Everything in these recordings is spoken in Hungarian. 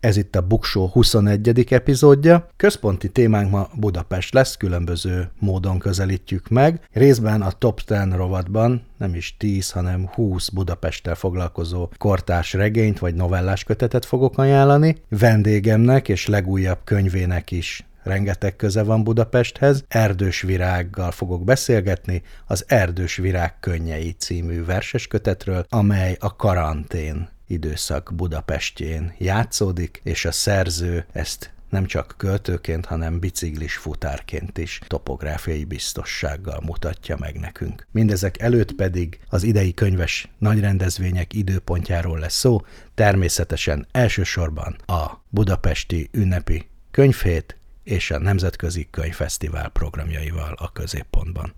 Ez itt a Buksó 21. epizódja. Központi témánk ma Budapest lesz, különböző módon közelítjük meg. Részben a Top 10 rovatban nem is 10, hanem 20 Budapesttel foglalkozó kortárs regényt vagy novellás kötetet fogok ajánlani. Vendégemnek és legújabb könyvének is rengeteg köze van Budapesthez. Erdős Virággal fogok beszélgetni az Erdős Virág könnyei című verses kötetről, amely a karantén időszak Budapestjén játszódik, és a szerző ezt nem csak költőként, hanem biciklis futárként is topográfiai biztossággal mutatja meg nekünk. Mindezek előtt pedig az idei könyves nagyrendezvények időpontjáról lesz szó, természetesen elsősorban a budapesti ünnepi könyvhét és a Nemzetközi Könyvfesztivál programjaival a középpontban.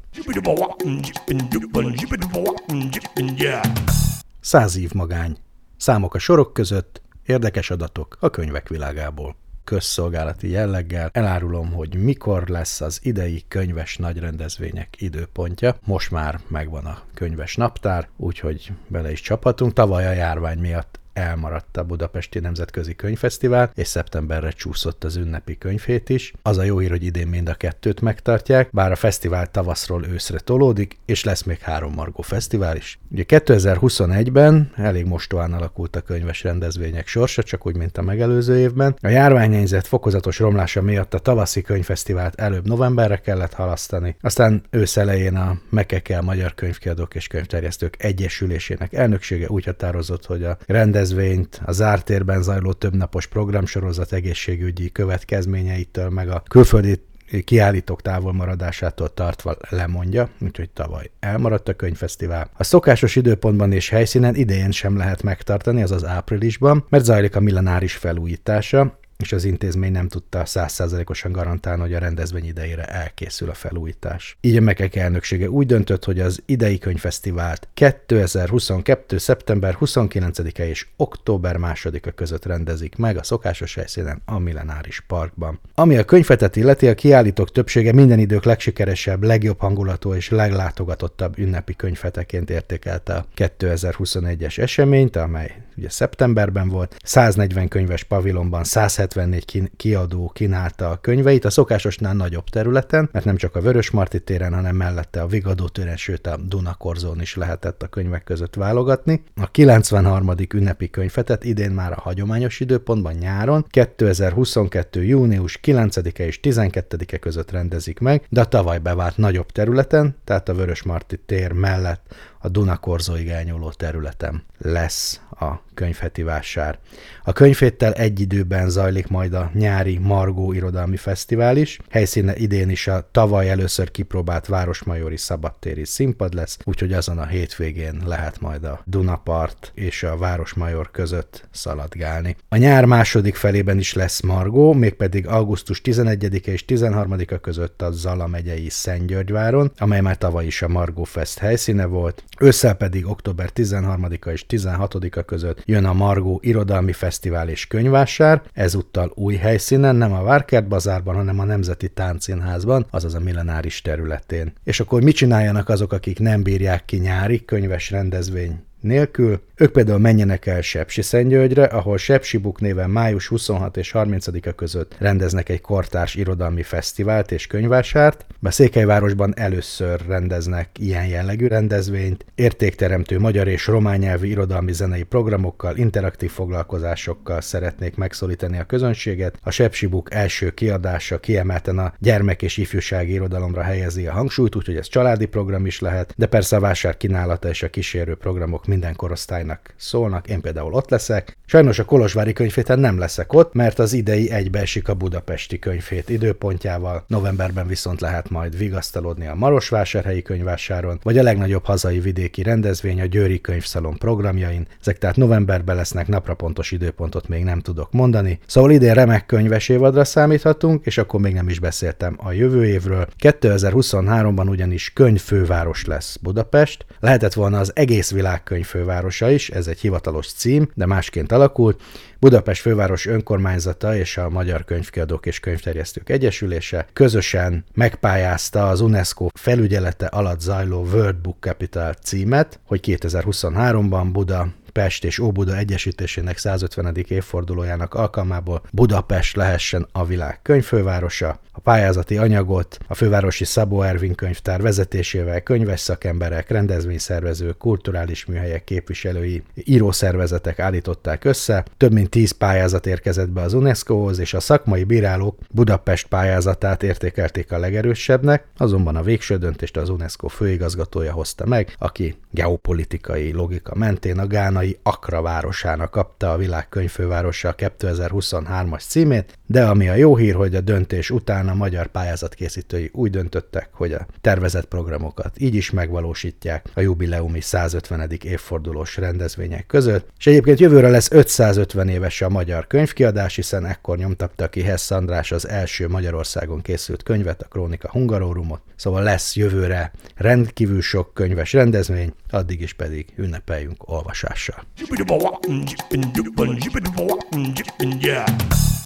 Száz év magány Számok a sorok között, érdekes adatok a könyvek világából. Közszolgálati jelleggel elárulom, hogy mikor lesz az idei könyves nagyrendezvények időpontja. Most már megvan a könyves naptár, úgyhogy bele is csaphatunk. Tavaly a járvány miatt elmaradt a Budapesti Nemzetközi Könyvfesztivál, és szeptemberre csúszott az ünnepi könyvhét is. Az a jó hír, hogy idén mind a kettőt megtartják, bár a fesztivál tavaszról őszre tolódik, és lesz még három Margó fesztivál is. Ugye 2021-ben elég mostoán alakult a könyves rendezvények sorsa, csak úgy, mint a megelőző évben. A járványhelyzet fokozatos romlása miatt a tavaszi könyvfesztivált előbb novemberre kellett halasztani, aztán ősz elején a Mekekel Magyar Könyvkiadók és Könyvterjesztők Egyesülésének elnöksége úgy határozott, hogy a rendezvény rendezvényt, a zárt térben zajló többnapos programsorozat egészségügyi következményeitől, meg a külföldi kiállítók távolmaradásától tartva lemondja, úgyhogy tavaly elmaradt a könyvfesztivál. A szokásos időpontban és helyszínen idején sem lehet megtartani, azaz áprilisban, mert zajlik a millenáris felújítása, és az intézmény nem tudta százszázalékosan garantálni, hogy a rendezvény idejére elkészül a felújítás. Így a Mekek elnöksége úgy döntött, hogy az idei könyvfesztivált 2022. szeptember 29-e és október 2-a között rendezik meg a szokásos helyszínen a Millenáris Parkban. Ami a könyvetet illeti, a kiállítók többsége minden idők legsikeresebb, legjobb hangulatú és leglátogatottabb ünnepi könyveteként értékelte a 2021-es eseményt, amely ugye szeptemberben volt, 140 könyves pavilonban 174 kiadó kínálta a könyveit, a szokásosnál nagyobb területen, mert nem csak a Vörös Marti téren, hanem mellette a Vigadó téren, sőt a Dunakorzón is lehetett a könyvek között válogatni. A 93. ünnepi könyvetet idén már a hagyományos időpontban nyáron, 2022. június 9-e és 12-e között rendezik meg, de a tavaly bevált nagyobb területen, tehát a Vörös Marti tér mellett a Dunakorzóig elnyúló területen lesz a könyvheti vásár. A könyvhéttel egy időben zajlik majd a nyári Margó Irodalmi Fesztivál is. Helyszíne idén is a tavaly először kipróbált Városmajori Szabadtéri színpad lesz, úgyhogy azon a hétvégén lehet majd a Dunapart és a Városmajor között szaladgálni. A nyár második felében is lesz Margó, mégpedig augusztus 11-e és 13-a között a Zala megyei Szentgyörgyváron, amely már tavaly is a Margó Fest helyszíne volt. Ősszel pedig október 13-a és 16-a között jön a Margó Irodalmi Fesztivál és Könyvásár, ezúttal új helyszínen, nem a Várkert bazárban, hanem a Nemzeti Táncszínházban, azaz a millenáris területén. És akkor mit csináljanak azok, akik nem bírják ki nyári könyves rendezvény nélkül. Ők például menjenek el Sepsi Szentgyörgyre, ahol Sepsi Buk néven május 26 és 30-a között rendeznek egy kortárs irodalmi fesztivált és könyvásárt. A Székelyvárosban először rendeznek ilyen jellegű rendezvényt, értékteremtő magyar és román nyelvű irodalmi zenei programokkal, interaktív foglalkozásokkal szeretnék megszólítani a közönséget. A Sepsi Buk első kiadása kiemelten a gyermek és ifjúsági irodalomra helyezi a hangsúlyt, úgyhogy ez családi program is lehet, de persze a vásár kínálata és a kísérő programok minden korosztálynak szólnak, én például ott leszek. Sajnos a Kolozsvári könyvféten nem leszek ott, mert az idei egybeesik a budapesti könyvfét időpontjával, novemberben viszont lehet majd vigasztalodni a Marosvásárhelyi könyvásáron, vagy a legnagyobb hazai vidéki rendezvény a Győri Könyvszalon programjain. Ezek tehát novemberben lesznek, napra pontos időpontot még nem tudok mondani. Szóval idén remek könyves évadra számíthatunk, és akkor még nem is beszéltem a jövő évről. 2023-ban ugyanis könyvfőváros lesz Budapest. Lehetett volna az egész világ könyvfővárosa is, ez egy hivatalos cím, de másként alakult. Budapest főváros önkormányzata és a Magyar Könyvkiadók és Könyvterjesztők Egyesülése közösen megpályázta az UNESCO felügyelete alatt zajló World Book Capital címet, hogy 2023-ban Buda Pest és Óbuda egyesítésének 150. évfordulójának alkalmából Budapest lehessen a világ könyvfővárosa. A pályázati anyagot a fővárosi Szabó Ervin könyvtár vezetésével könyves szakemberek, rendezvényszervezők, kulturális műhelyek képviselői, írószervezetek állították össze. Több mint 10 pályázat érkezett be az UNESCO-hoz, és a szakmai bírálók Budapest pályázatát értékelték a legerősebbnek, azonban a végső döntést az UNESCO főigazgatója hozta meg, aki geopolitikai logika mentén a gánai Akra városának kapta a világ könyvfővárosa 2023-as címét, de ami a jó hír, hogy a döntés után a magyar pályázat készítői úgy döntöttek, hogy a tervezett programokat így is megvalósítják a jubileumi 150. évfordulós rendezvények között, és egyébként jövőre lesz 550 éves a magyar könyvkiadás, hiszen ekkor nyomtatta ki Hess András az első Magyarországon készült könyvet, a Krónika Hungarórumot, szóval lesz jövőre rendkívül sok könyves rendezvény, addig is pedig ünnepeljünk olvasással.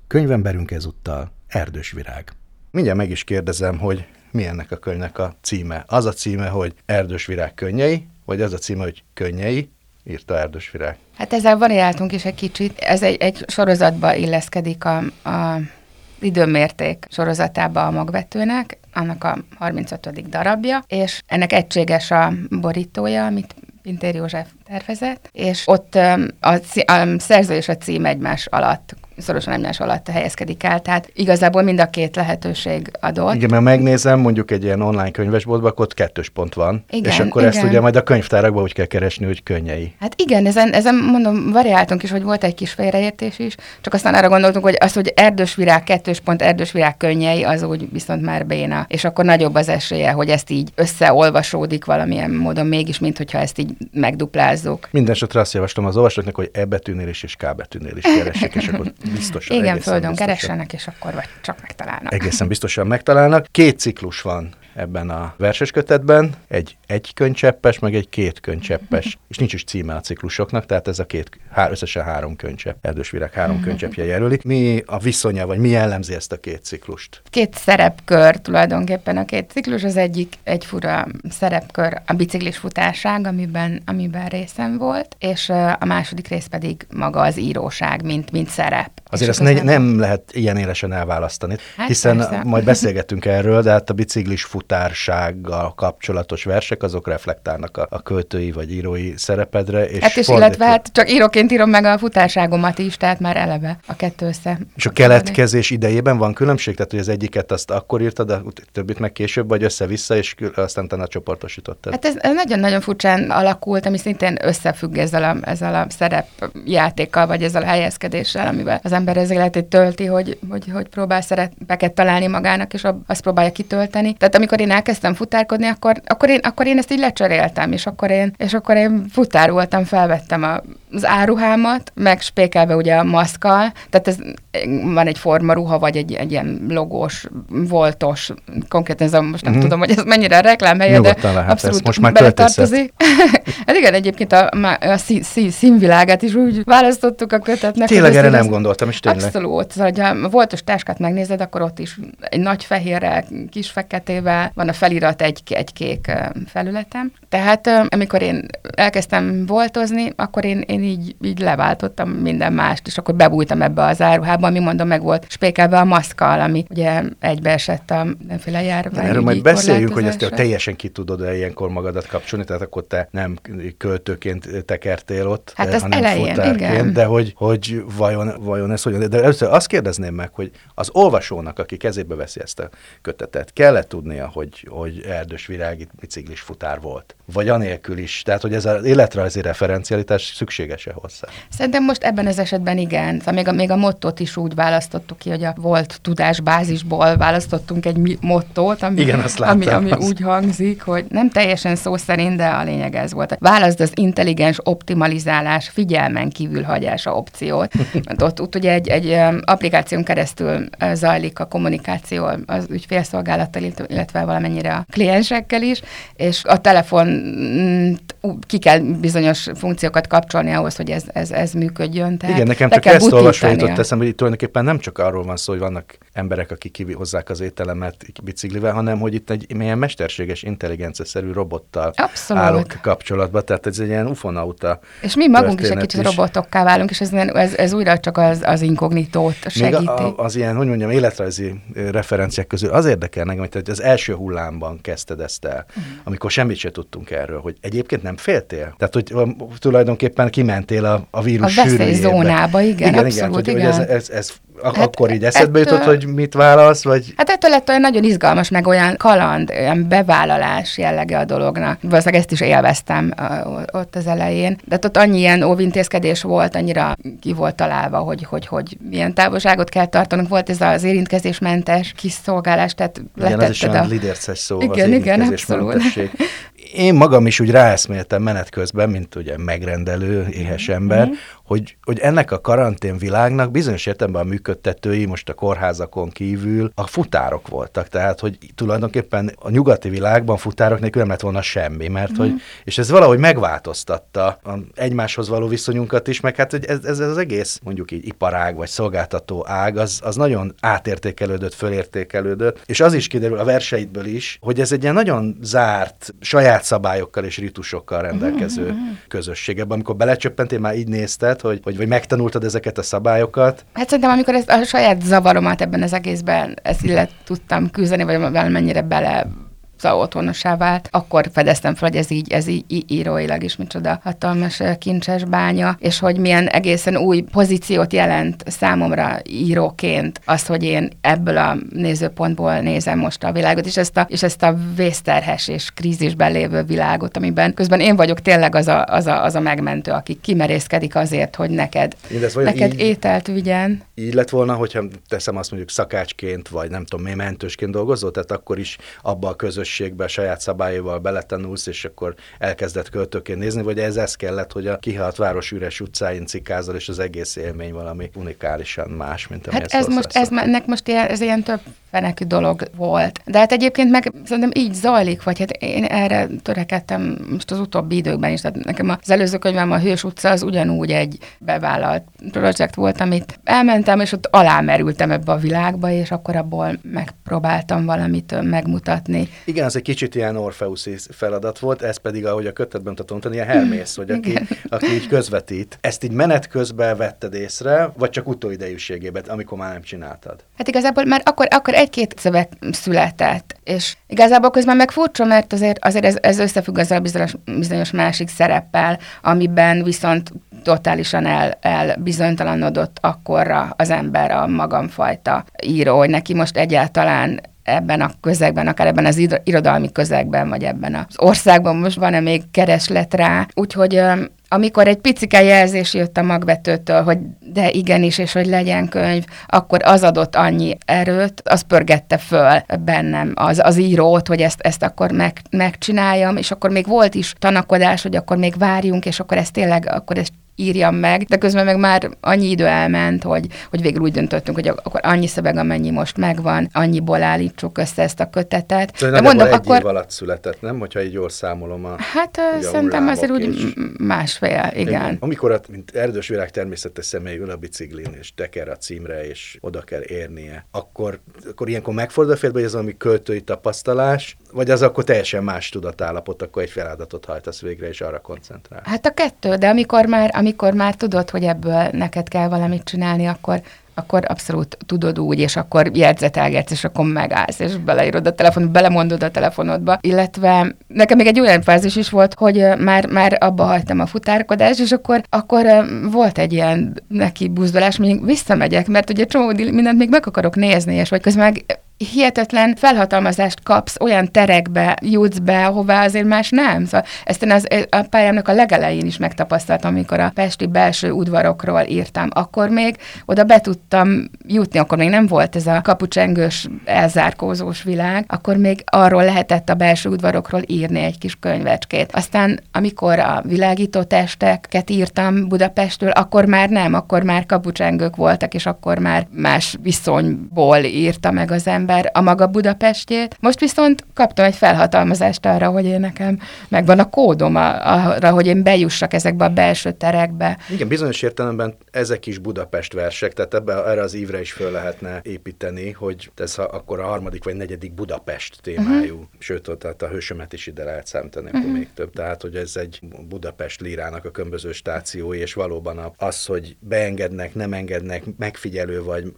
Könyvemberünk ezúttal Erdős Virág. Mindjárt meg is kérdezem, hogy mi ennek a könyvnek a címe. Az a címe, hogy Erdős Virág könnyei, vagy az a címe, hogy könnyei, írta Erdős Virág. Hát ezzel variáltunk is egy kicsit. Ez egy, egy sorozatba illeszkedik a, a időmérték sorozatába a magvetőnek, annak a 35. darabja, és ennek egységes a borítója, amit Pintér József tervezett, és ott a, a szerző és a cím egymás alatt szorosan egymás alatt helyezkedik el, tehát igazából mind a két lehetőség adott. Igen, mert megnézem, mondjuk egy ilyen online könyvesboltban, akkor ott kettős pont van, igen, és akkor igen. ezt ugye majd a könyvtárakban úgy kell keresni, hogy könnyei. Hát igen, ezen, ezen mondom, variáltunk is, hogy volt egy kis félreértés is, csak aztán arra gondoltunk, hogy az, hogy erdős virág, kettős pont, erdős virág könnyei, az úgy viszont már béna, és akkor nagyobb az esélye, hogy ezt így összeolvasódik valamilyen módon mégis, mint hogyha ezt így megduplázzuk. Mindenesetre azt javaslom az olvasóknak, hogy E betűnél is és K betűnél is keressék, és akkor biztosan. Igen, földön biztosan. keressenek, és akkor vagy csak megtalálnak. Egészen biztosan megtalálnak. Két ciklus van ebben a verses kötetben, egy egy könycseppes, meg egy két könycseppes, és nincs is címe a ciklusoknak, tehát ez a két, hár, összesen három könycsepp, Erdős Virág három könycseppje jelöli. Mi a viszonya, vagy mi jellemzi ezt a két ciklust? Két szerepkör tulajdonképpen a két ciklus, az egyik egy fura szerepkör, a biciklis futárság, amiben, amiben részem volt, és a második rész pedig maga az íróság, mint, mint szerep. Azért ezt ne, nem lehet ilyen élesen elválasztani, hát hiszen persze. majd beszélgetünk erről, de hát a biciklis futársággal kapcsolatos versek, azok reflektálnak a, a költői vagy írói szerepedre. És hát és illetve hát csak íróként írom meg a futárságomat is, tehát már eleve a kettő össze. És a keletkezés idejében van különbség? Tehát, hogy az egyiket azt akkor írtad, a többit meg később, vagy össze-vissza, és aztán a csoportosítottad? Hát ez, ez nagyon-nagyon furcsán alakult, ami szintén összefügg ezzel a, ezzel a szerepjátékkal, vagy ezzel a helyezkedéssel, amivel az ember az életét tölti, hogy, hogy, hogy próbál szerepeket találni magának, és azt próbálja kitölteni. Tehát amikor én elkezdtem futárkodni, akkor, akkor, én, akkor én ezt így lecseréltem, és akkor én, és akkor én futár voltam, felvettem a az áruhámat, meg spékelve ugye a maszkal, tehát ez van egy formaruha, vagy egy, egy ilyen logós, voltos, konkrétan ez a, most nem uh-huh. tudom, hogy ez mennyire a reklámhelye, de lehet abszolút ezt. most már beletartozik. hát igen, egyébként a, a szín, szín, színvilágát is úgy választottuk a kötetnek. Tényleg erre nem gondoltam, és tényleg. Abszolút, szóval, hogy a voltos táskát megnézed, akkor ott is egy nagy fehérrel, kis feketével van a felirat egy, egy kék felületem. Tehát amikor én elkezdtem voltozni, akkor én, én így, így leváltottam minden mást, és akkor bebújtam ebbe az áruhába, ami mondom, meg volt spékelve a maszkal, ami ugye egybeesett a mindenféle járvány. Erről majd beszéljünk, hogy ezt teljesen ki tudod -e ilyenkor magadat kapcsolni, tehát akkor te nem költőként tekertél ott, hát eh, hanem elején, igen. de hogy, hogy vajon, vajon ez hogyan. De először azt kérdezném meg, hogy az olvasónak, aki kezébe veszi ezt a kötetet, kell-e tudnia, hogy, hogy erdős virági biciklis futár volt. Vagy anélkül is. Tehát, hogy ez az életrajzi referencialitás szükséges-e hozzá? Szerintem most ebben az esetben igen. Szóval még a, még a mottót is úgy választottuk ki, hogy a volt tudásbázisból választottunk egy mottót, ami, igen, azt ami, ami úgy hangzik, hogy nem teljesen szó szerint, de a lényeg ez volt. Válaszd az intelligens optimalizálás figyelmen kívül hagyása opciót. Mert ott, ott ugye egy, egy applikáción keresztül zajlik a kommunikáció az ügyfélszolgálattal, illetve valamennyire a kliensekkel is, és a telefon ki kell bizonyos funkciókat kapcsolni ahhoz, hogy ez, ez, ez működjön. Tehát Igen, nekem csak ezt olvasva jutott eszembe, hogy tulajdonképpen nem csak arról van szó, hogy vannak emberek, akik kihozzák az ételemet biciklivel, hanem hogy itt egy milyen mesterséges intelligencia-szerű robottal Abszolút. állok kapcsolatba, tehát ez egy ilyen ufonauta És mi magunk is egy kicsit is. robotokká válunk, és ez, ez, ez újra csak az, az inkognitót segíti. Még a, az ilyen, hogy mondjam, életrajzi referenciák közül az érdekel nekem, hogy az első hullámban kezdted ezt el, uh-huh. amikor semmit se tudtunk erről, hogy egyébként nem féltél? Tehát, hogy tulajdonképpen kimentél a, a vírus A veszélyzónába, igen, igen, abszolút, igen. Hogy, igen. Hogy ez, ez, ez Hát akkor így eszedbe ettől, jutott, hogy mit válasz? Vagy... Hát ettől lett olyan nagyon izgalmas, meg olyan kaland, olyan bevállalás jellege a dolognak. Valószínűleg ezt is élveztem ott az elején. De ott annyi ilyen óvintézkedés volt, annyira ki volt találva, hogy, hogy, hogy milyen távolságot kell tartanunk. Volt ez az érintkezésmentes kiszolgálás, tehát igen, ez is olyan lidérces szó, igen, az igen, abszolút. Én magam is úgy ráeszméltem menet közben, mint ugye megrendelő, éhes ember, mm-hmm hogy, hogy ennek a karantén világnak bizonyos értelemben a működtetői most a kórházakon kívül a futárok voltak. Tehát, hogy tulajdonképpen a nyugati világban futárok nélkül nem lett volna semmi, mert mm. hogy, és ez valahogy megváltoztatta a egymáshoz való viszonyunkat is, meg hát hogy ez, ez az egész mondjuk így iparág vagy szolgáltató ág, az, az nagyon átértékelődött, fölértékelődött, és az is kiderül a verseidből is, hogy ez egy ilyen nagyon zárt, saját szabályokkal és ritusokkal rendelkező mm. közösség. Ebben, amikor belecsöppentél, már így nézted, hogy, hogy vagy megtanultad ezeket a szabályokat? Hát szerintem, amikor ezt a saját zavaromat ebben az egészben, ezt illet tudtam küzdeni, vagy valamennyire bele otthonossá vált, akkor fedeztem fel, hogy ez így, ez így íróilag is micsoda hatalmas kincses bánya, és hogy milyen egészen új pozíciót jelent számomra íróként az, hogy én ebből a nézőpontból nézem most a világot, és ezt a, és ezt a vészterhes és krízisben lévő világot, amiben közben én vagyok tényleg az a, az a, az a megmentő, aki kimerészkedik azért, hogy neked, neked így, ételt vigyen. Így lett volna, hogyha teszem azt mondjuk szakácsként, vagy nem tudom, mentősként dolgozol, tehát akkor is abba a közös közösségbe saját szabályaival beletanulsz, és akkor elkezdett költőként nézni, vagy ez ez kellett, hogy a kihalt város üres utcáin cikázol, és az egész élmény valami unikálisan más, mint ami Hát ez most, ez, ennek most ilyen, ez ilyen több fenekű dolog volt. De hát egyébként meg szerintem így zajlik, vagy hát én erre törekedtem most az utóbbi időkben is. Tehát nekem az előző könyvem a Hős utca az ugyanúgy egy bevállalt projekt volt, amit elmentem, és ott alámerültem ebbe a világba, és akkor abból megpróbáltam valamit megmutatni. Igen, az egy kicsit ilyen Orfeuszi feladat volt, ez pedig, ahogy a kötetben mutatom, ilyen Hermész, hogy aki, aki így közvetít. Ezt így menet közben vetted észre, vagy csak utóidejűségében, amikor már nem csináltad? Hát igazából már akkor, akkor egy-két szöveg született, és igazából közben meg furcsa, mert azért, azért ez, ez összefügg azzal bizonyos, bizonyos másik szereppel, amiben viszont totálisan el, elbizonytalanodott akkorra az ember a magamfajta író, hogy neki most egyáltalán ebben a közegben, akár ebben az irodalmi közegben, vagy ebben az országban most van-e még kereslet rá. Úgyhogy amikor egy picike jelzés jött a magvetőtől, hogy de igenis, és hogy legyen könyv, akkor az adott annyi erőt, az pörgette föl bennem az, az írót, hogy ezt, ezt akkor meg, megcsináljam, és akkor még volt is tanakodás, hogy akkor még várjunk, és akkor ezt tényleg, akkor ezt írjam meg, de közben meg már annyi idő elment, hogy, hogy végül úgy döntöttünk, hogy akkor annyi szöveg, amennyi most megvan, annyiból állítsuk össze ezt a kötetet. De mondom, egy akkor... év alatt született, nem? Hogyha így jól számolom a Hát szerintem azért úgy másfél, igen. Amikor, a, mint erdős virág természetes személy ül a biciklin, és teker a címre, és oda kell érnie, akkor, akkor ilyenkor megfordul a félbe, hogy ez valami költői tapasztalás, vagy az akkor teljesen más tudatállapot, akkor egy feladatot hajtasz végre, és arra koncentrál. Hát a kettő, de amikor már, amikor már tudod, hogy ebből neked kell valamit csinálni, akkor, akkor abszolút tudod úgy, és akkor jegyzetelgetsz, és akkor megállsz, és beleírod a telefon, belemondod a telefonodba. Illetve nekem még egy olyan fázis is volt, hogy már, már abba hagytam a futárkodást, és akkor, akkor volt egy ilyen neki buzdolás, még visszamegyek, mert ugye csomó mindent még meg akarok nézni, és vagy közben meg hihetetlen felhatalmazást kapsz, olyan terekbe jutsz be, ahová azért más nem. Szóval ezt én az, a pályámnak a legelején is megtapasztaltam, amikor a pesti belső udvarokról írtam. Akkor még oda be tudtam jutni, akkor még nem volt ez a kapucsengős, elzárkózós világ, akkor még arról lehetett a belső udvarokról írni egy kis könyvecskét. Aztán, amikor a világító testeket írtam Budapestről, akkor már nem, akkor már kapucsengők voltak, és akkor már más viszonyból írta meg az ember ember a maga Budapestjét. Most viszont kaptam egy felhatalmazást arra, hogy én nekem megvan a kódom arra, hogy én bejussak ezekbe a belső terekbe. Igen, bizonyos értelemben ezek is Budapest versek, tehát ebbe, erre az ívre is föl lehetne építeni, hogy ez akkor a harmadik vagy negyedik Budapest témájú, uh-huh. sőt, tehát a hősömet is ide lehet számítani, uh-huh. még több. Tehát, hogy ez egy Budapest lírának a kömböző stációi, és valóban az, hogy beengednek, nem engednek, megfigyelő vagy,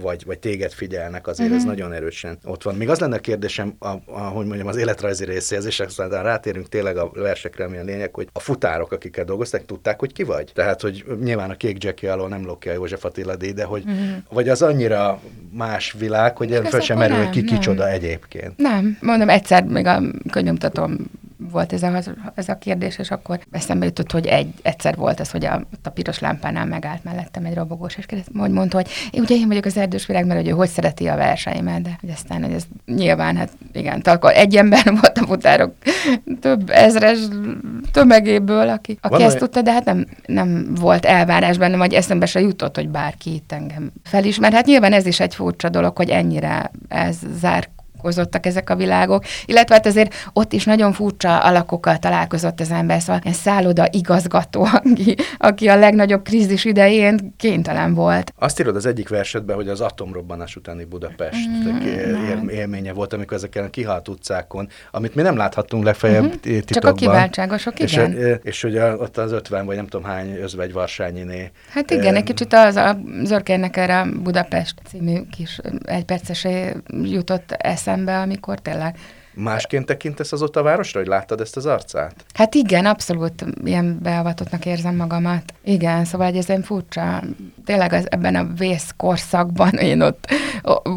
vagy, vagy téged figyelnek, azért uh-huh. ez nagyon nagyon erősen ott van. Még az lenne a kérdésem, a, a, hogy mondjam, az életrajzi részéhez, és aztán rátérünk tényleg a versekre, ami a lényeg, hogy a futárok, akikkel dolgoztak, tudták, hogy ki vagy? Tehát, hogy nyilván a kék Jackie alól nem lókja József Attila de hogy mm. vagy az annyira más világ, hogy fel sem merül, hogy ki nem. kicsoda egyébként. Nem, mondom, egyszer még a könyvmutatom volt ez a, ez a kérdés, és akkor eszembe jutott, hogy egy, egyszer volt ez, hogy a, a piros lámpánál megállt mellettem egy robogós, és kérdez, hogy mondta, hogy én, ugye én vagyok az erdős virág, mert hogy ő hogy szereti a verseimet, de hogy aztán, hogy ez nyilván, hát igen, akkor egy ember volt a futárok több ezres tömegéből, aki, aki ezt tudta, de hát nem, nem volt elvárás benne, vagy eszembe se jutott, hogy bárki itt engem felismer. Hát nyilván ez is egy furcsa dolog, hogy ennyire ez zár találkozottak ezek a világok, illetve hát azért ott is nagyon furcsa alakokkal találkozott az ember, szóval ilyen szálloda igazgató, aki, aki a legnagyobb krízis idején kénytelen volt. Azt írod az egyik versetben, hogy az atomrobbanás utáni Budapest mm, él, élménye volt, amikor ezeken a kihalt utcákon, amit mi nem láthattunk legfeljebb mm-hmm. titokban. Csak a kiváltságosok, igen. És, és hogy a, ott az 50 vagy nem tudom hány özvegy Varsányiné. Hát igen, egy kicsit az a Zörkérnek erre Budapest című kis egypercesé jutott eszembe eszembe, amikor tényleg Másként tekintesz azóta a városra, hogy láttad ezt az arcát? Hát igen, abszolút ilyen beavatottnak érzem magamat. Igen, szóval ez egy furcsa. Tényleg az, ebben a vészkorszakban én ott,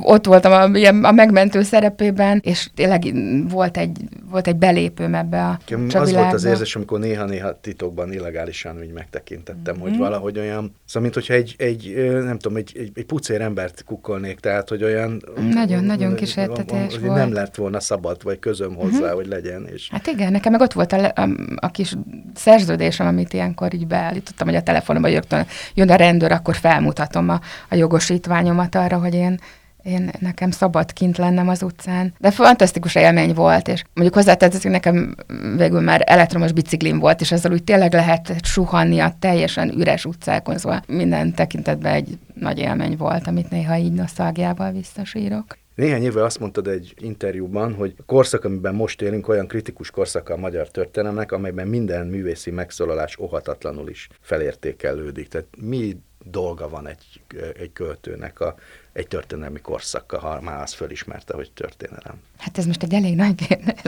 ott voltam a, ilyen, a megmentő szerepében, és tényleg volt egy, volt egy belépőm ebbe a Az volt az érzés, amikor néha-néha titokban illegálisan úgy megtekintettem, mm. hogy mhm. valahogy olyan, szóval mint hogyha egy, egy nem tudom, egy, egy, egy pucér embert kukkolnék, tehát hogy olyan... Nagyon-nagyon kísértetés volt. Nem lett volna szabad vagy közöm hozzá, uh-huh. hogy legyen. És... Hát igen, nekem meg ott volt a, a, a kis szerződésem, amit ilyenkor így beállítottam, hogy a telefonomban rögtön jön a rendőr, akkor felmutatom a, a jogosítványomat arra, hogy én én nekem szabad kint lennem az utcán. De fantasztikus élmény volt, és mondjuk hozzátetszik, nekem végül már elektromos biciklim volt, és ezzel úgy tényleg lehet suhanni a teljesen üres utcákon, szóval minden tekintetben egy nagy élmény volt, amit néha így nosztalgiával visszasírok. Néhány éve azt mondtad egy interjúban, hogy a korszak, amiben most élünk, olyan kritikus korszak a magyar történelemnek, amelyben minden művészi megszólalás ohatatlanul is felértékelődik. Tehát mi dolga van egy, egy költőnek a, egy történelmi korszakkal, ha már azt fölismerte, hogy történelem? Hát ez most egy elég nagy kérdés.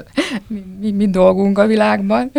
Mi, mi, mi dolgunk a világban?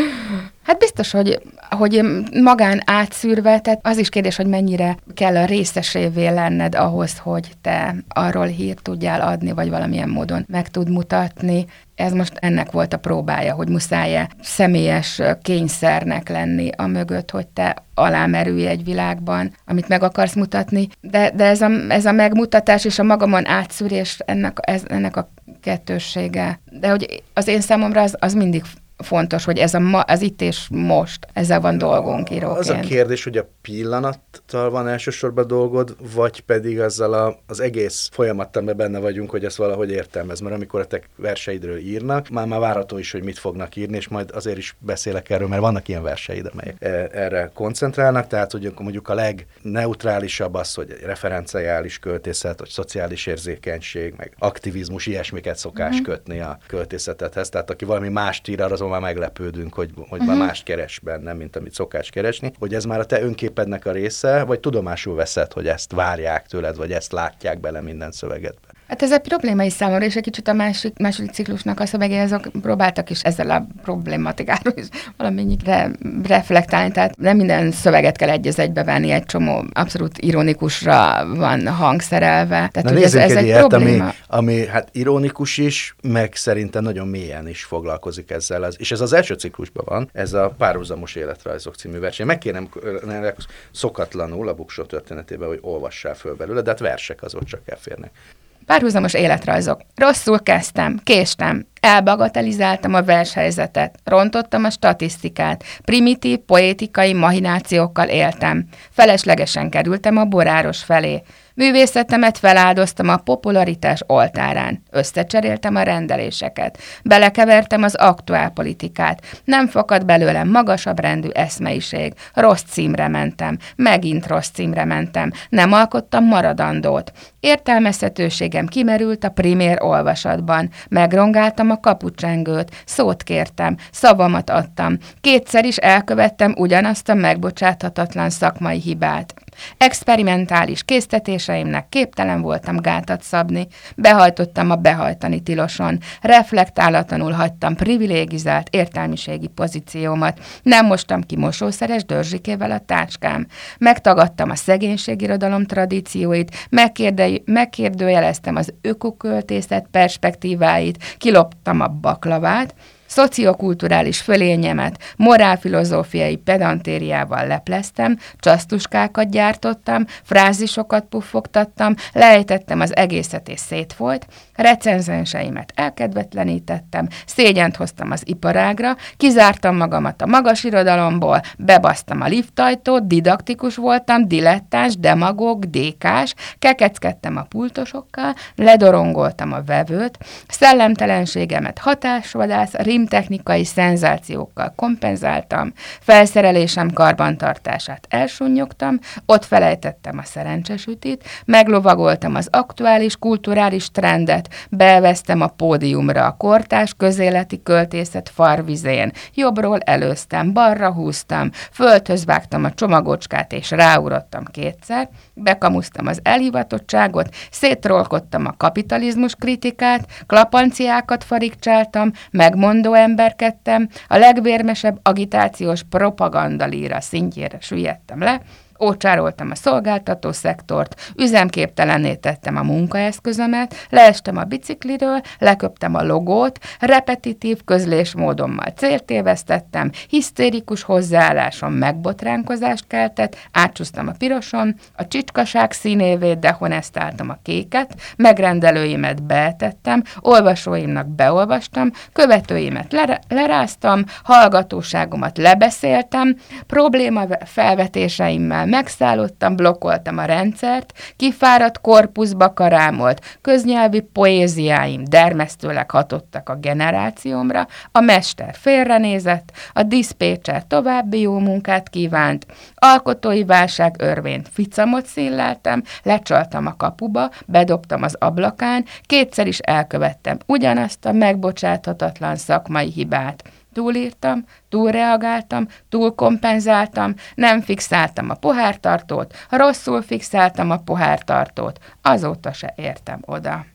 Hát biztos, hogy, hogy magán átszűrve, tehát az is kérdés, hogy mennyire kell a részesévé lenned ahhoz, hogy te arról hírt tudjál adni, vagy valamilyen módon meg tud mutatni. Ez most ennek volt a próbája, hogy muszáj-e személyes kényszernek lenni a mögött, hogy te alámerülj egy világban, amit meg akarsz mutatni. De, de ez, a, ez a megmutatás és a magamon átszűrés ennek, ez, ennek a kettőssége. De hogy az én számomra az, az mindig fontos, hogy ez a ma, az itt és most, ezzel van dolgunk íróként. Az a kérdés, hogy a pillanattal van elsősorban dolgod, vagy pedig azzal a, az egész folyamattal, mert benne vagyunk, hogy ezt valahogy értelmez, mert amikor a te verseidről írnak, már már várható is, hogy mit fognak írni, és majd azért is beszélek erről, mert vannak ilyen verseid, amelyek e, erre koncentrálnak, tehát hogy mondjuk a legneutrálisabb az, hogy referenciális költészet, vagy szociális érzékenység, meg aktivizmus, ilyesmiket szokás mm-hmm. kötni a költészetedhez, tehát aki valami mást ír, az azon már meglepődünk, hogy, hogy uh-huh. már mhm. mást keres benne, mint amit szokás keresni, hogy ez már a te önképednek a része, vagy tudomásul veszed, hogy ezt várják tőled, vagy ezt látják bele minden szövegedbe? Hát ez egy probléma is számomra, és egy kicsit a másik, második ciklusnak a szövegé, azok próbáltak is ezzel a problématikáról is valamennyire reflektálni, tehát nem minden szöveget kell egy egybe venni, egy csomó abszolút ironikusra van hangszerelve. Tehát, Na, ez, ez egy, egy ilyet, probléma. Ami, ami hát ironikus is, meg szerintem nagyon mélyen is foglalkozik ezzel. Az, és ez az első ciklusban van, ez a párhuzamos életrajzok című verseny. Megkérem szokatlanul a buksó történetében, hogy olvassál föl belőle, de hát versek azok csak elférnek. Párhuzamos életrajzok. Rosszul kezdtem, késtem, elbagatelizáltam a vershelyzetet, rontottam a statisztikát, primitív, poétikai mahinációkkal éltem. Feleslegesen kerültem a boráros felé. Művészetemet feláldoztam a popularitás oltárán. Összecseréltem a rendeléseket. Belekevertem az aktuál politikát. Nem fakad belőlem magasabb rendű eszmeiség. Rossz címre mentem. Megint rossz címre mentem. Nem alkottam maradandót. Értelmezhetőségem kimerült a primér olvasatban. Megrongáltam a kapucsengőt. Szót kértem. Szavamat adtam. Kétszer is elkövettem ugyanazt a megbocsáthatatlan szakmai hibát. Experimentális késztetéseimnek képtelen voltam gátat szabni, behajtottam a behajtani tiloson, reflektálatlanul hagytam privilégizált értelmiségi pozíciómat, nem mostam ki mosószeres dörzsikével a táskám, megtagadtam a szegénységirodalom tradícióit, megkérdőjeleztem az ökoköltészet perspektíváit, kiloptam a baklavát, Szociokulturális fölényemet morálfilozófiai pedantériával lepleztem, csasztuskákat gyártottam, frázisokat puffogtattam, lejtettem az egészet és szétfolyt, recenzenseimet elkedvetlenítettem, szégyent hoztam az iparágra, kizártam magamat a magas irodalomból, bebasztam a liftajtót, didaktikus voltam, dilettáns, demagóg, dékás, kekeckedtem a pultosokkal, ledorongoltam a vevőt, szellemtelenségemet hatásvadász, rimtechnikai szenzációkkal kompenzáltam, felszerelésem karbantartását elsunnyogtam, ott felejtettem a szerencsesütit, meglovagoltam az aktuális kulturális trendet, beveztem a pódiumra a kortás közéleti költészet farvizén, jobbról előztem, balra húztam, földhöz vágtam a csomagocskát és ráugrottam kétszer, bekamusztam az elhivatottságot, szétrolkodtam a kapitalizmus kritikát, klapanciákat farigcsáltam, megmondom, mondó emberkedtem, a legvérmesebb agitációs propagandalíra szintjére süllyedtem le, ócsároltam a szolgáltató szektort, üzemképtelenné tettem a munkaeszközömet, leestem a bicikliről, leköptem a logót, repetitív közlésmódommal céltévesztettem, hisztérikus hozzáállásom megbotránkozást keltett, átcsúsztam a piroson, a csicskaság színévét dehonestáltam a kéket, megrendelőimet beetettem, olvasóimnak beolvastam, követőimet leráztam, hallgatóságomat lebeszéltem, probléma felvetéseimmel megszállottam, blokkoltam a rendszert, kifáradt korpuszba karámolt, köznyelvi poéziáim dermesztőleg hatottak a generációmra, a mester félrenézett, a diszpécser további jó munkát kívánt, alkotói válság örvént ficamot színleltem, lecsaltam a kapuba, bedobtam az ablakán, kétszer is elkövettem ugyanazt a megbocsáthatatlan szakmai hibát túlírtam, túlreagáltam, túlkompenzáltam, nem fixáltam a pohártartót, rosszul fixáltam a pohártartót, azóta se értem oda.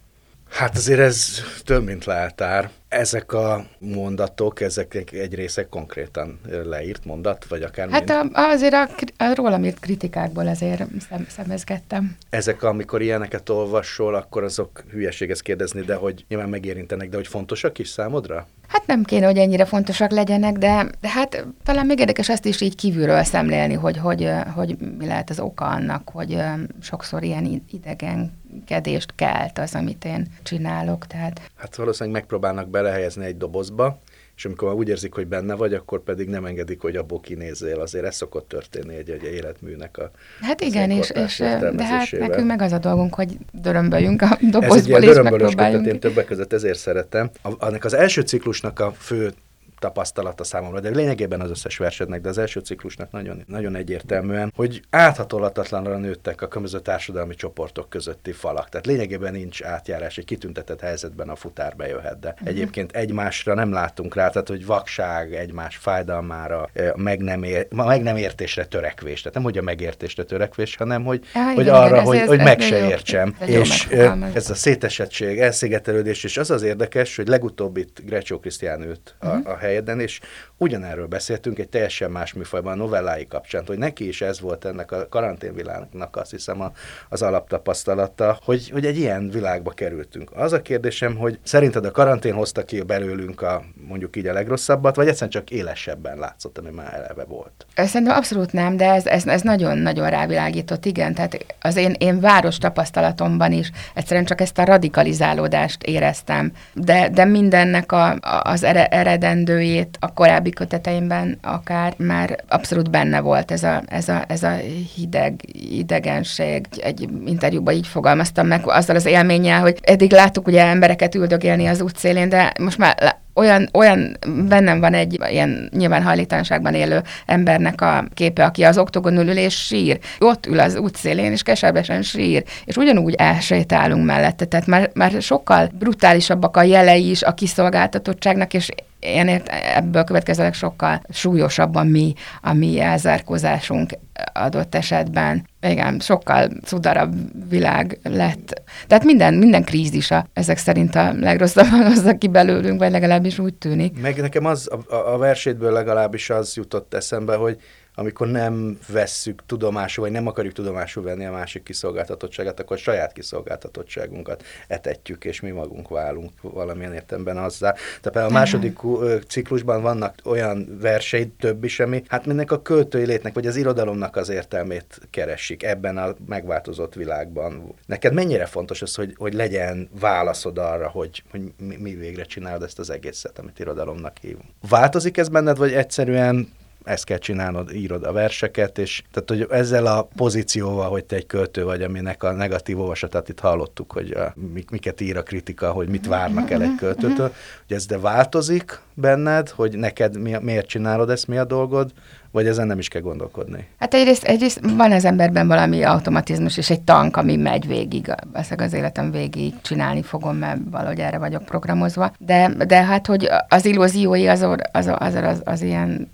Hát azért ez több, mint leltár. Ezek a mondatok, ezek egy része konkrétan leírt mondat, vagy akár Hát a, azért a, a rólam írt kritikákból azért szem, szemezgettem. Ezek, amikor ilyeneket olvasol, akkor azok hülyeséges kérdezni, de hogy nyilván megérintenek, de hogy fontosak is számodra? Hát nem kéne, hogy ennyire fontosak legyenek, de, de hát talán még érdekes ezt is így kívülről szemlélni, hogy, hogy, hogy mi lehet az oka annak, hogy sokszor ilyen idegenkedést kelt az, amit én csinálok. Tehát... Hát valószínűleg megpróbálnak belehelyezni egy dobozba, és amikor úgy érzik, hogy benne vagy, akkor pedig nem engedik, hogy abból kinézzél. Azért ez szokott történni egy, egy életműnek a Hát igen, és, és de hát nekünk meg az a dolgunk, hogy dörömböljünk a dobozból, ez egy és megpróbáljunk. én többek között ezért szeretem. A, annak az első ciklusnak a fő tapasztalata számomra, de lényegében az összes versednek, de az első ciklusnak nagyon, nagyon egyértelműen, hogy áthatolhatatlanra nőttek a különböző társadalmi csoportok közötti falak. Tehát lényegében nincs átjárás, egy kitüntetett helyzetben a futár bejöhet, de uh-huh. egyébként egymásra nem látunk rá, tehát hogy vakság, egymás fájdalmára, meg nem, ér, meg nem értésre törekvés. Tehát nem, hogy a megértésre törekvés, hanem hogy, ja, hogy igen, arra, igen, hogy, ez, hogy ez meg se értsem. És ez a szétesettség, elszigetelődés, és az az érdekes, hogy legutóbb itt Grecsó Krisztián ült a, a helyeden, és ugyanerről beszéltünk egy teljesen más műfajban, a novellái kapcsán, hogy neki is ez volt ennek a karanténvilágnak azt hiszem a, az alaptapasztalata, hogy, hogy egy ilyen világba kerültünk. Az a kérdésem, hogy szerinted a karantén hozta ki belőlünk a mondjuk így a legrosszabbat, vagy egyszerűen csak élesebben látszott, ami már eleve volt? Szerintem abszolút nem, de ez, ez, ez nagyon-nagyon rávilágított, igen. Tehát az én, én város tapasztalatomban is egyszerűen csak ezt a radikalizálódást éreztem, de, de mindennek a, az eredendőjét a korábbi köteteimben akár már abszolút benne volt ez a, ez a, ez a hideg, idegenség. Egy interjúban így fogalmaztam meg azzal az élménnyel, hogy eddig láttuk ugye embereket üldögélni az útszélén, de most már olyan, olyan bennem van egy ilyen nyilván hajlítalanságban élő embernek a képe, aki az oktogonul ül és sír. Ott ül az útszélén, és keservesen sír, és ugyanúgy elsétálunk mellette. Tehát már, már sokkal brutálisabbak a jelei is a kiszolgáltatottságnak, és én ebből következőleg sokkal súlyosabb a mi, a mi elzárkózásunk adott esetben. Igen, sokkal cudarabb világ lett. Tehát minden, minden krízisa ezek szerint a legrosszabban hozza ki belőlünk, vagy legalábbis úgy tűnik. Meg nekem az, a, a versétből legalábbis az jutott eszembe, hogy amikor nem vesszük tudomásul, vagy nem akarjuk tudomásul venni a másik kiszolgáltatottságát, akkor a saját kiszolgáltatottságunkat etetjük, és mi magunk válunk valamilyen értemben azzá. Tehát a második ciklusban vannak olyan versei, több is, ami hát mindnek a költői létnek, vagy az irodalomnak az értelmét keresik ebben a megváltozott világban. Neked mennyire fontos az, hogy, hogy legyen válaszod arra, hogy, hogy mi, mi végre csinálod ezt az egészet, amit irodalomnak hívunk? Változik ez benned, vagy egyszerűen ezt kell csinálnod, írod a verseket, és tehát, hogy ezzel a pozícióval, hogy te egy költő vagy, aminek a negatív olvasatát itt hallottuk, hogy a, miket ír a kritika, hogy mit várnak el egy költőtől, hogy ez de változik benned, hogy neked mi, miért csinálod ezt, mi a dolgod, vagy ezen nem is kell gondolkodni? Hát egyrészt, egyrészt van az emberben valami automatizmus, és egy tank, ami megy végig, ezek az életem végig csinálni fogom, mert valahogy erre vagyok programozva. De, de hát, hogy az illúziói az, az, az, az, az, az ilyen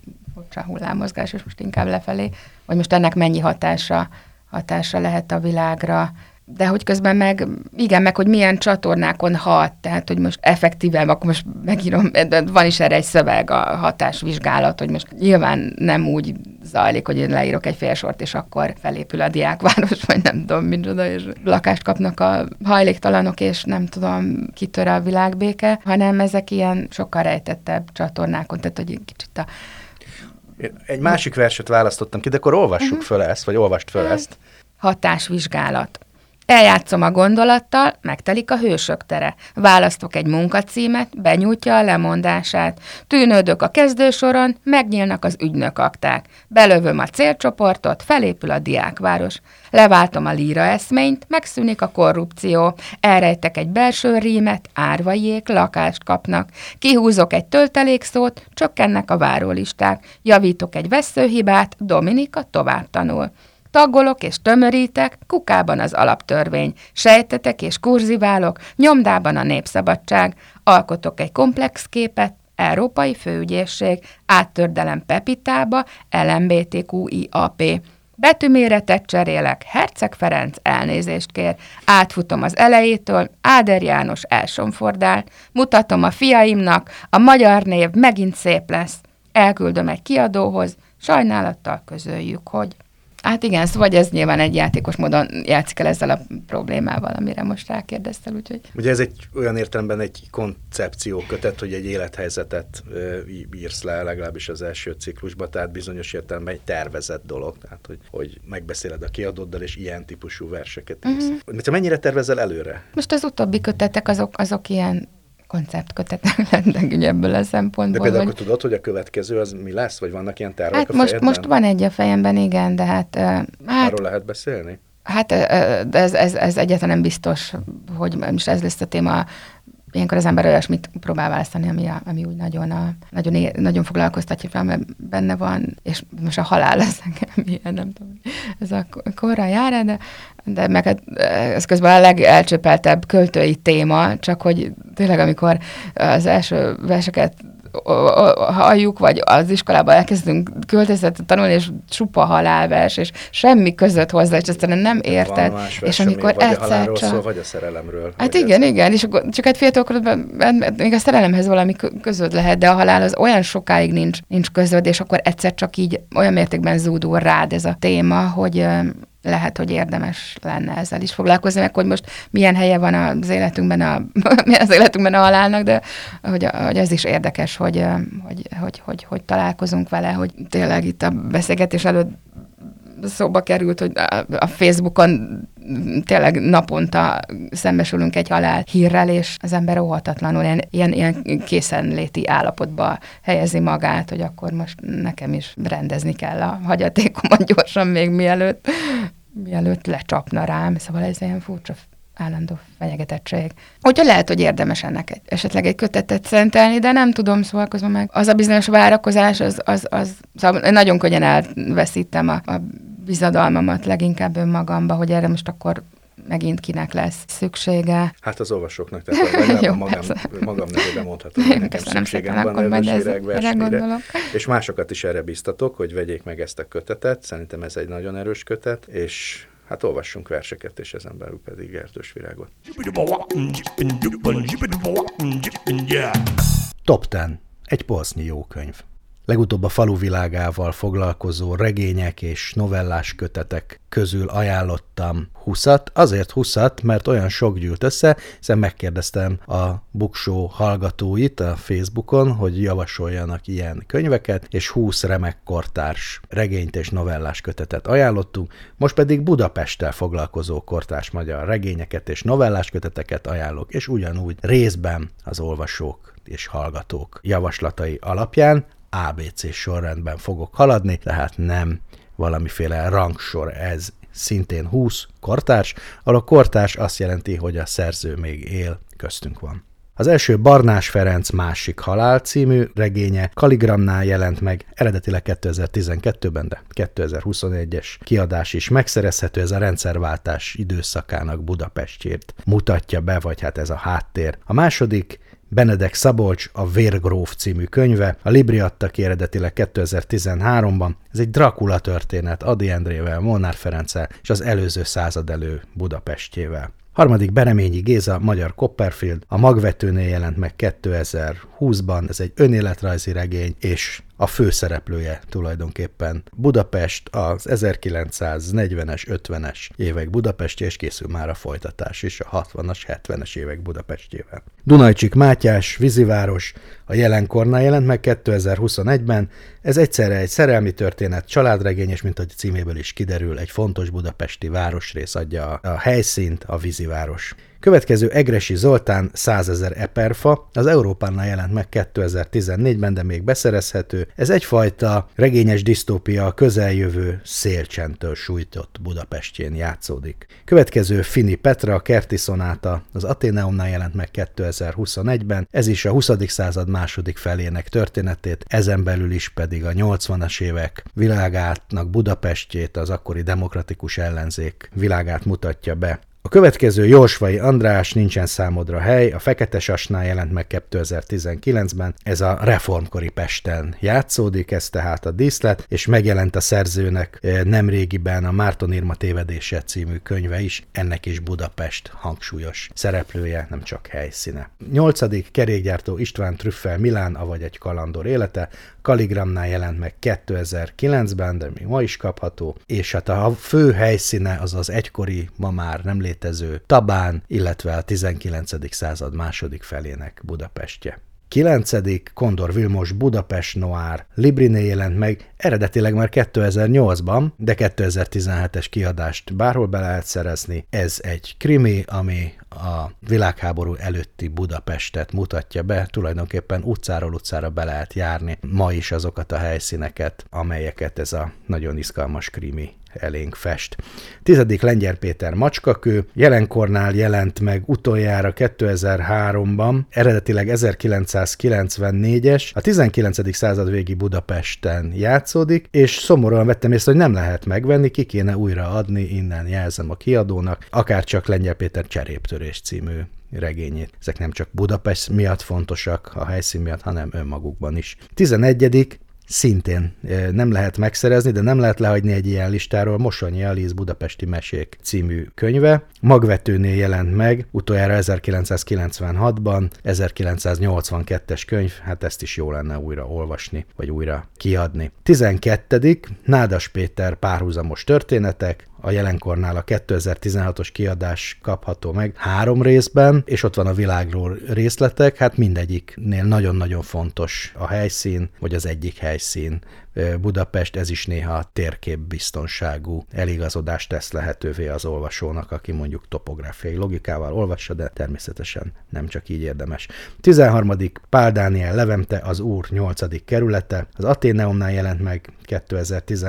furcsa hullámozgás, és most inkább lefelé, hogy most ennek mennyi hatása, hatása lehet a világra, de hogy közben meg, igen, meg hogy milyen csatornákon hat, tehát hogy most effektíve, akkor most megírom, van is erre egy szöveg, a hatásvizsgálat, hogy most nyilván nem úgy zajlik, hogy én leírok egy félsort, és akkor felépül a diákváros, vagy nem tudom, micsoda, és lakást kapnak a hajléktalanok, és nem tudom, kitör a világbéke, hanem ezek ilyen sokkal rejtettebb csatornákon, tehát hogy kicsit a egy másik verset választottam ki, de akkor olvassuk uh-huh. föl ezt, vagy olvast föl ezt. Hatásvizsgálat. Eljátszom a gondolattal, megtelik a hősök tere. Választok egy munkacímet, benyújtja a lemondását. Tűnődök a kezdősoron, megnyílnak az ügynök akták. Belövöm a célcsoportot, felépül a diákváros. Leváltom a líra eszményt, megszűnik a korrupció. Elrejtek egy belső rímet, árvaiék lakást kapnak. Kihúzok egy töltelékszót, csökkennek a várólisták. Javítok egy veszőhibát, Dominika tovább tanul. Tagolok és tömörítek, kukában az alaptörvény, sejtetek és kurziválok, nyomdában a népszabadság, alkotok egy komplex képet, Európai Főügyészség, áttördelem Pepitába, LMBTQIAP. Betűméretet cserélek, Herceg Ferenc elnézést kér, átfutom az elejétől, Áder János elsomfordál, mutatom a fiaimnak, a magyar név megint szép lesz. Elküldöm egy kiadóhoz, sajnálattal közöljük, hogy... Hát igen, szóval ez nyilván egy játékos módon játszik el ezzel a problémával, amire most rákérdeztel, úgyhogy... Ugye ez egy olyan értelemben egy koncepció kötet, hogy egy élethelyzetet írsz le, legalábbis az első ciklusban, tehát bizonyos értelemben egy tervezett dolog, tehát hogy, hogy megbeszéled a kiadóddal, és ilyen típusú verseket írsz. Uh-huh. Mennyire tervezel előre? Most az utóbbi kötetek azok, azok ilyen konceptkötetek lettek ugye ebből a szempontból. De például hogy... tudod, hogy a következő az mi lesz, vagy vannak ilyen tervek hát a most, most van egy a fejemben, igen, de hát... hát Arról lehet beszélni? Hát ez, ez, ez egyáltalán nem biztos, hogy most ez lesz a téma ilyenkor az ember olyasmit próbál választani, ami, a, ami úgy nagyon, a, nagyon, é, nagyon foglalkoztatja fel, mert benne van, és most a halál az nekem ilyen, nem tudom, ez a korra jár de, de meg hát, ez közben a legelcsöpeltebb költői téma, csak hogy tényleg amikor az első verseket halljuk, vagy az iskolában elkezdünk költöztetni tanulni, és csupa halálvers, és semmi között hozzá, és aztán nem érted. És amikor vagy egyszer a csak... Szól, vagy a szerelemről. Hát igen, ez... igen, és akkor csak egy fiatalkorodban még a szerelemhez valami közöd lehet, de a halál az olyan sokáig nincs, nincs közöd, és akkor egyszer csak így olyan mértékben zúdul rád ez a téma, hogy lehet, hogy érdemes lenne ezzel is foglalkozni, meg hogy most milyen helye van az életünkben a, az életünkben a halálnak, de hogy, hogy ez is érdekes, hogy, hogy, hogy, hogy, hogy találkozunk vele, hogy tényleg itt a beszélgetés előtt szóba került, hogy a Facebookon tényleg naponta szembesülünk egy halál hírrel, és az ember óhatatlanul ilyen, ilyen, ilyen készenléti állapotba helyezi magát, hogy akkor most nekem is rendezni kell a hagyatékomat gyorsan még mielőtt, mielőtt lecsapna rám, szóval ez ilyen furcsa állandó fenyegetettség. Úgyhogy lehet, hogy érdemes ennek egy, esetleg egy kötetet szentelni, de nem tudom, szóval meg az a bizonyos várakozás, az, az, az szóval nagyon könnyen elveszítem a, a bizadalmamat leginkább önmagamba, hogy erre most akkor megint kinek lesz szüksége. Hát az olvasóknak, tehát Jó, magam, magam nevében mondhatom, hogy nekem szükségem van erre és másokat is erre biztatok, hogy vegyék meg ezt a kötetet, szerintem ez egy nagyon erős kötet, és hát olvassunk verseket, és ezen belül pedig erdős virágot. Top 10. Egy polsznyi jó könyv legutóbb a falu világával foglalkozó regények és novellás kötetek közül ajánlottam 20 Azért 20 mert olyan sok gyűlt össze, hiszen megkérdeztem a Buksó hallgatóit a Facebookon, hogy javasoljanak ilyen könyveket, és 20 remek kortárs regényt és novellás kötetet ajánlottunk, most pedig Budapesttel foglalkozó kortárs magyar regényeket és novellás köteteket ajánlok, és ugyanúgy részben az olvasók és hallgatók javaslatai alapján, ABC sorrendben fogok haladni, tehát nem valamiféle rangsor, ez szintén 20 kortárs, ahol a kortárs azt jelenti, hogy a szerző még él, köztünk van. Az első Barnás Ferenc másik halál című regénye Kaligramnál jelent meg, eredetileg 2012-ben, de 2021-es kiadás is megszerezhető, ez a rendszerváltás időszakának Budapestjét mutatja be, vagy hát ez a háttér. A második Benedek Szabolcs a Vérgróf című könyve, a Libri adta ki eredetileg 2013-ban. Ez egy Dracula történet Adi Endrével, Molnár Ferenccel és az előző század elő Budapestjével. Harmadik Bereményi Géza, Magyar Copperfield, a Magvetőnél jelent meg 2020-ban, ez egy önéletrajzi regény, és a főszereplője tulajdonképpen Budapest az 1940-es, 50-es évek Budapestje, és készül már a folytatás is a 60-as, 70-es évek Budapestjével. Dunajcsik Mátyás, Víziváros, a jelenkornál jelent meg 2021-ben, ez egyszerre egy szerelmi történet, családregény, és mint hogy címéből is kiderül, egy fontos budapesti városrész adja a, a helyszínt, a víziváros. Következő Egresi Zoltán 100 ezer eperfa, az Európánnál jelent meg 2014-ben, de még beszerezhető. Ez egyfajta regényes disztópia a közeljövő szélcsentől sújtott Budapestjén játszódik. Következő Fini Petra, a Kerti Szonáta, az Ateneumnál jelent meg 2021-ben, ez is a 20. század második felének történetét, ezen belül is pedig a 80-as évek világátnak Budapestjét, az akkori demokratikus ellenzék világát mutatja be. A következő Jósvai András nincsen számodra hely, a Fekete Sasnál jelent meg 2019-ben, ez a reformkori Pesten játszódik, ez tehát a díszlet, és megjelent a szerzőnek nemrégiben a Márton Irma tévedése című könyve is, ennek is Budapest hangsúlyos szereplője, nem csak helyszíne. Nyolcadik kerékgyártó István Trüffel Milán, avagy egy kalandor élete, Kaligramnál jelent meg 2009-ben, de még ma is kapható, és hát a fő helyszíne az az egykori, ma már nem létező Tabán, illetve a 19. század második felének Budapestje. 9. Kondor Vilmos Budapest Noir Libriné jelent meg, eredetileg már 2008-ban, de 2017-es kiadást bárhol be lehet szerezni. Ez egy krimi, ami a világháború előtti Budapestet mutatja be, tulajdonképpen utcáról utcára be lehet járni ma is azokat a helyszíneket, amelyeket ez a nagyon izgalmas krimi elénk fest. Tizedik Lengyel Péter Macskakő, jelenkornál jelent meg utoljára 2003-ban, eredetileg 1994-es, a 19. század végi Budapesten játszódik, és szomorúan vettem észre, hogy nem lehet megvenni, ki kéne újra adni, innen jelzem a kiadónak, akár csak Lengyel Péter Cseréptörés című regényét. Ezek nem csak Budapest miatt fontosak, a helyszín miatt, hanem önmagukban is. 11 szintén nem lehet megszerezni, de nem lehet lehagyni egy ilyen listáról Mosonyi Alice Budapesti Mesék című könyve. Magvetőnél jelent meg, utoljára 1996-ban, 1982-es könyv, hát ezt is jó lenne újra olvasni, vagy újra kiadni. 12. Nádas Péter párhuzamos történetek, a jelenkornál a 2016-os kiadás kapható meg három részben, és ott van a világról részletek, hát mindegyiknél nagyon-nagyon fontos a helyszín, vagy az egyik helyszín. Budapest, ez is néha térképbiztonságú eligazodást tesz lehetővé az olvasónak, aki mondjuk topográfiai logikával olvassa, de természetesen nem csak így érdemes. 13. Pál Dániel Levente, az Úr 8. kerülete, az Aténeumnál jelent meg 2010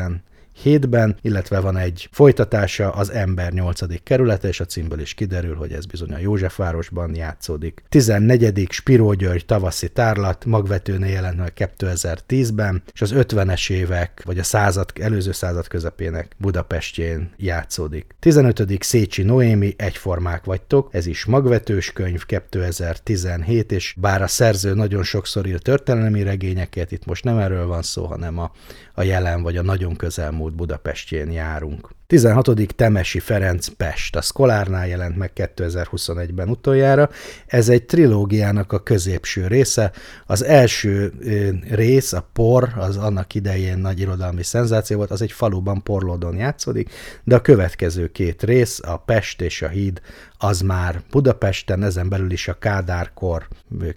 hétben, illetve van egy folytatása, az Ember 8. kerülete, és a címből is kiderül, hogy ez bizony a Józsefvárosban játszódik. 14. Spiró György tavaszi tárlat, magvetőnél jelent meg 2010-ben, és az 50-es évek, vagy a század, előző század közepének Budapestjén játszódik. 15. Szécsi Noémi, Egyformák vagytok, ez is magvetős könyv 2017, és bár a szerző nagyon sokszor ír történelmi regényeket, itt most nem erről van szó, hanem a, a jelen vagy a nagyon közelmúlt Budapestjén járunk. 16. Temesi Ferenc Pest, a Szkolárnál jelent meg 2021-ben utoljára. Ez egy trilógiának a középső része. Az első rész, a Por, az annak idején nagy irodalmi szenzáció volt, az egy faluban Porlódon játszódik, de a következő két rész, a Pest és a Híd, az már Budapesten, ezen belül is a Kádárkor,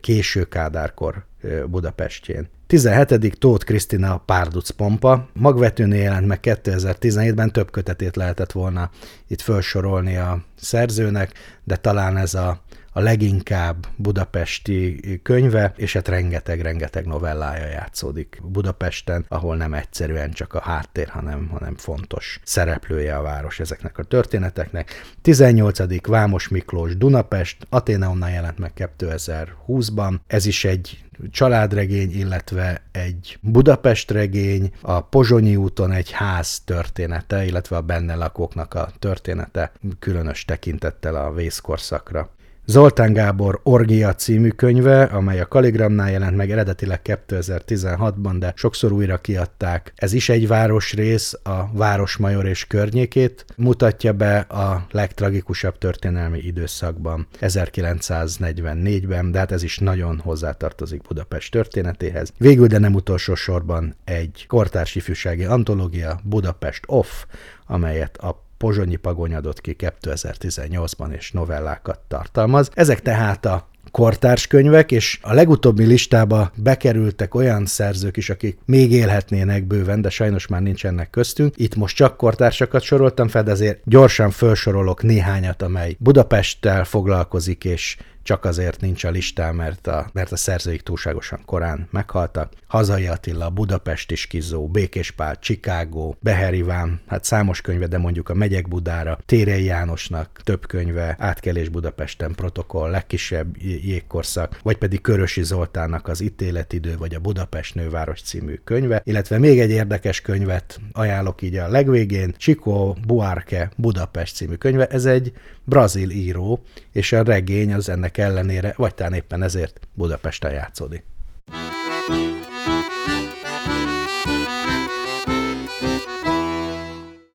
késő Kádárkor Budapestjén. 17. Tóth Krisztina Párduc Pompa. Magvetőnél jelent meg 2017-ben, több kötetét lehetett volna itt felsorolni a szerzőnek, de talán ez a, a leginkább budapesti könyve, és hát rengeteg-rengeteg novellája játszódik Budapesten, ahol nem egyszerűen csak a háttér, hanem, hanem fontos szereplője a város ezeknek a történeteknek. 18. Vámos Miklós Dunapest, Aténeumnál jelent meg 2020-ban. Ez is egy családregény, illetve egy Budapest regény, a Pozsonyi úton egy ház története, illetve a benne lakóknak a története, különös tekintettel a vészkorszakra. Zoltán Gábor Orgia című könyve, amely a Kaligramnál jelent meg eredetileg 2016-ban, de sokszor újra kiadták. Ez is egy városrész, a Városmajor és környékét mutatja be a legtragikusabb történelmi időszakban, 1944-ben, de hát ez is nagyon hozzátartozik Budapest történetéhez. Végül, de nem utolsó sorban egy kortárs ifjúsági antológia, Budapest Off, amelyet a Pozsonyi Pagony adott ki 2018-ban, és novellákat tartalmaz. Ezek tehát a kortárs könyvek, és a legutóbbi listába bekerültek olyan szerzők is, akik még élhetnének bőven, de sajnos már nincsenek köztünk. Itt most csak kortársakat soroltam fel, de azért gyorsan felsorolok néhányat, amely Budapesttel foglalkozik, és csak azért nincs a listán, mert a, mert a szerzőik túlságosan korán meghaltak. Hazai Attila, Budapesti Skizó, Békés Pál, Chicago, Beher Iván, hát számos könyve, de mondjuk a Megyek Budára, Térei Jánosnak több könyve, Átkelés Budapesten, Protokoll, Legkisebb jégkorszak, vagy pedig Körösi Zoltánnak az Ítéletidő, vagy a Budapest Nőváros című könyve, illetve még egy érdekes könyvet ajánlok így a legvégén, Chico Buarque Budapest című könyve, ez egy brazil író, és a regény az ennek ellenére, vagy talán éppen ezért Budapesten játszódik.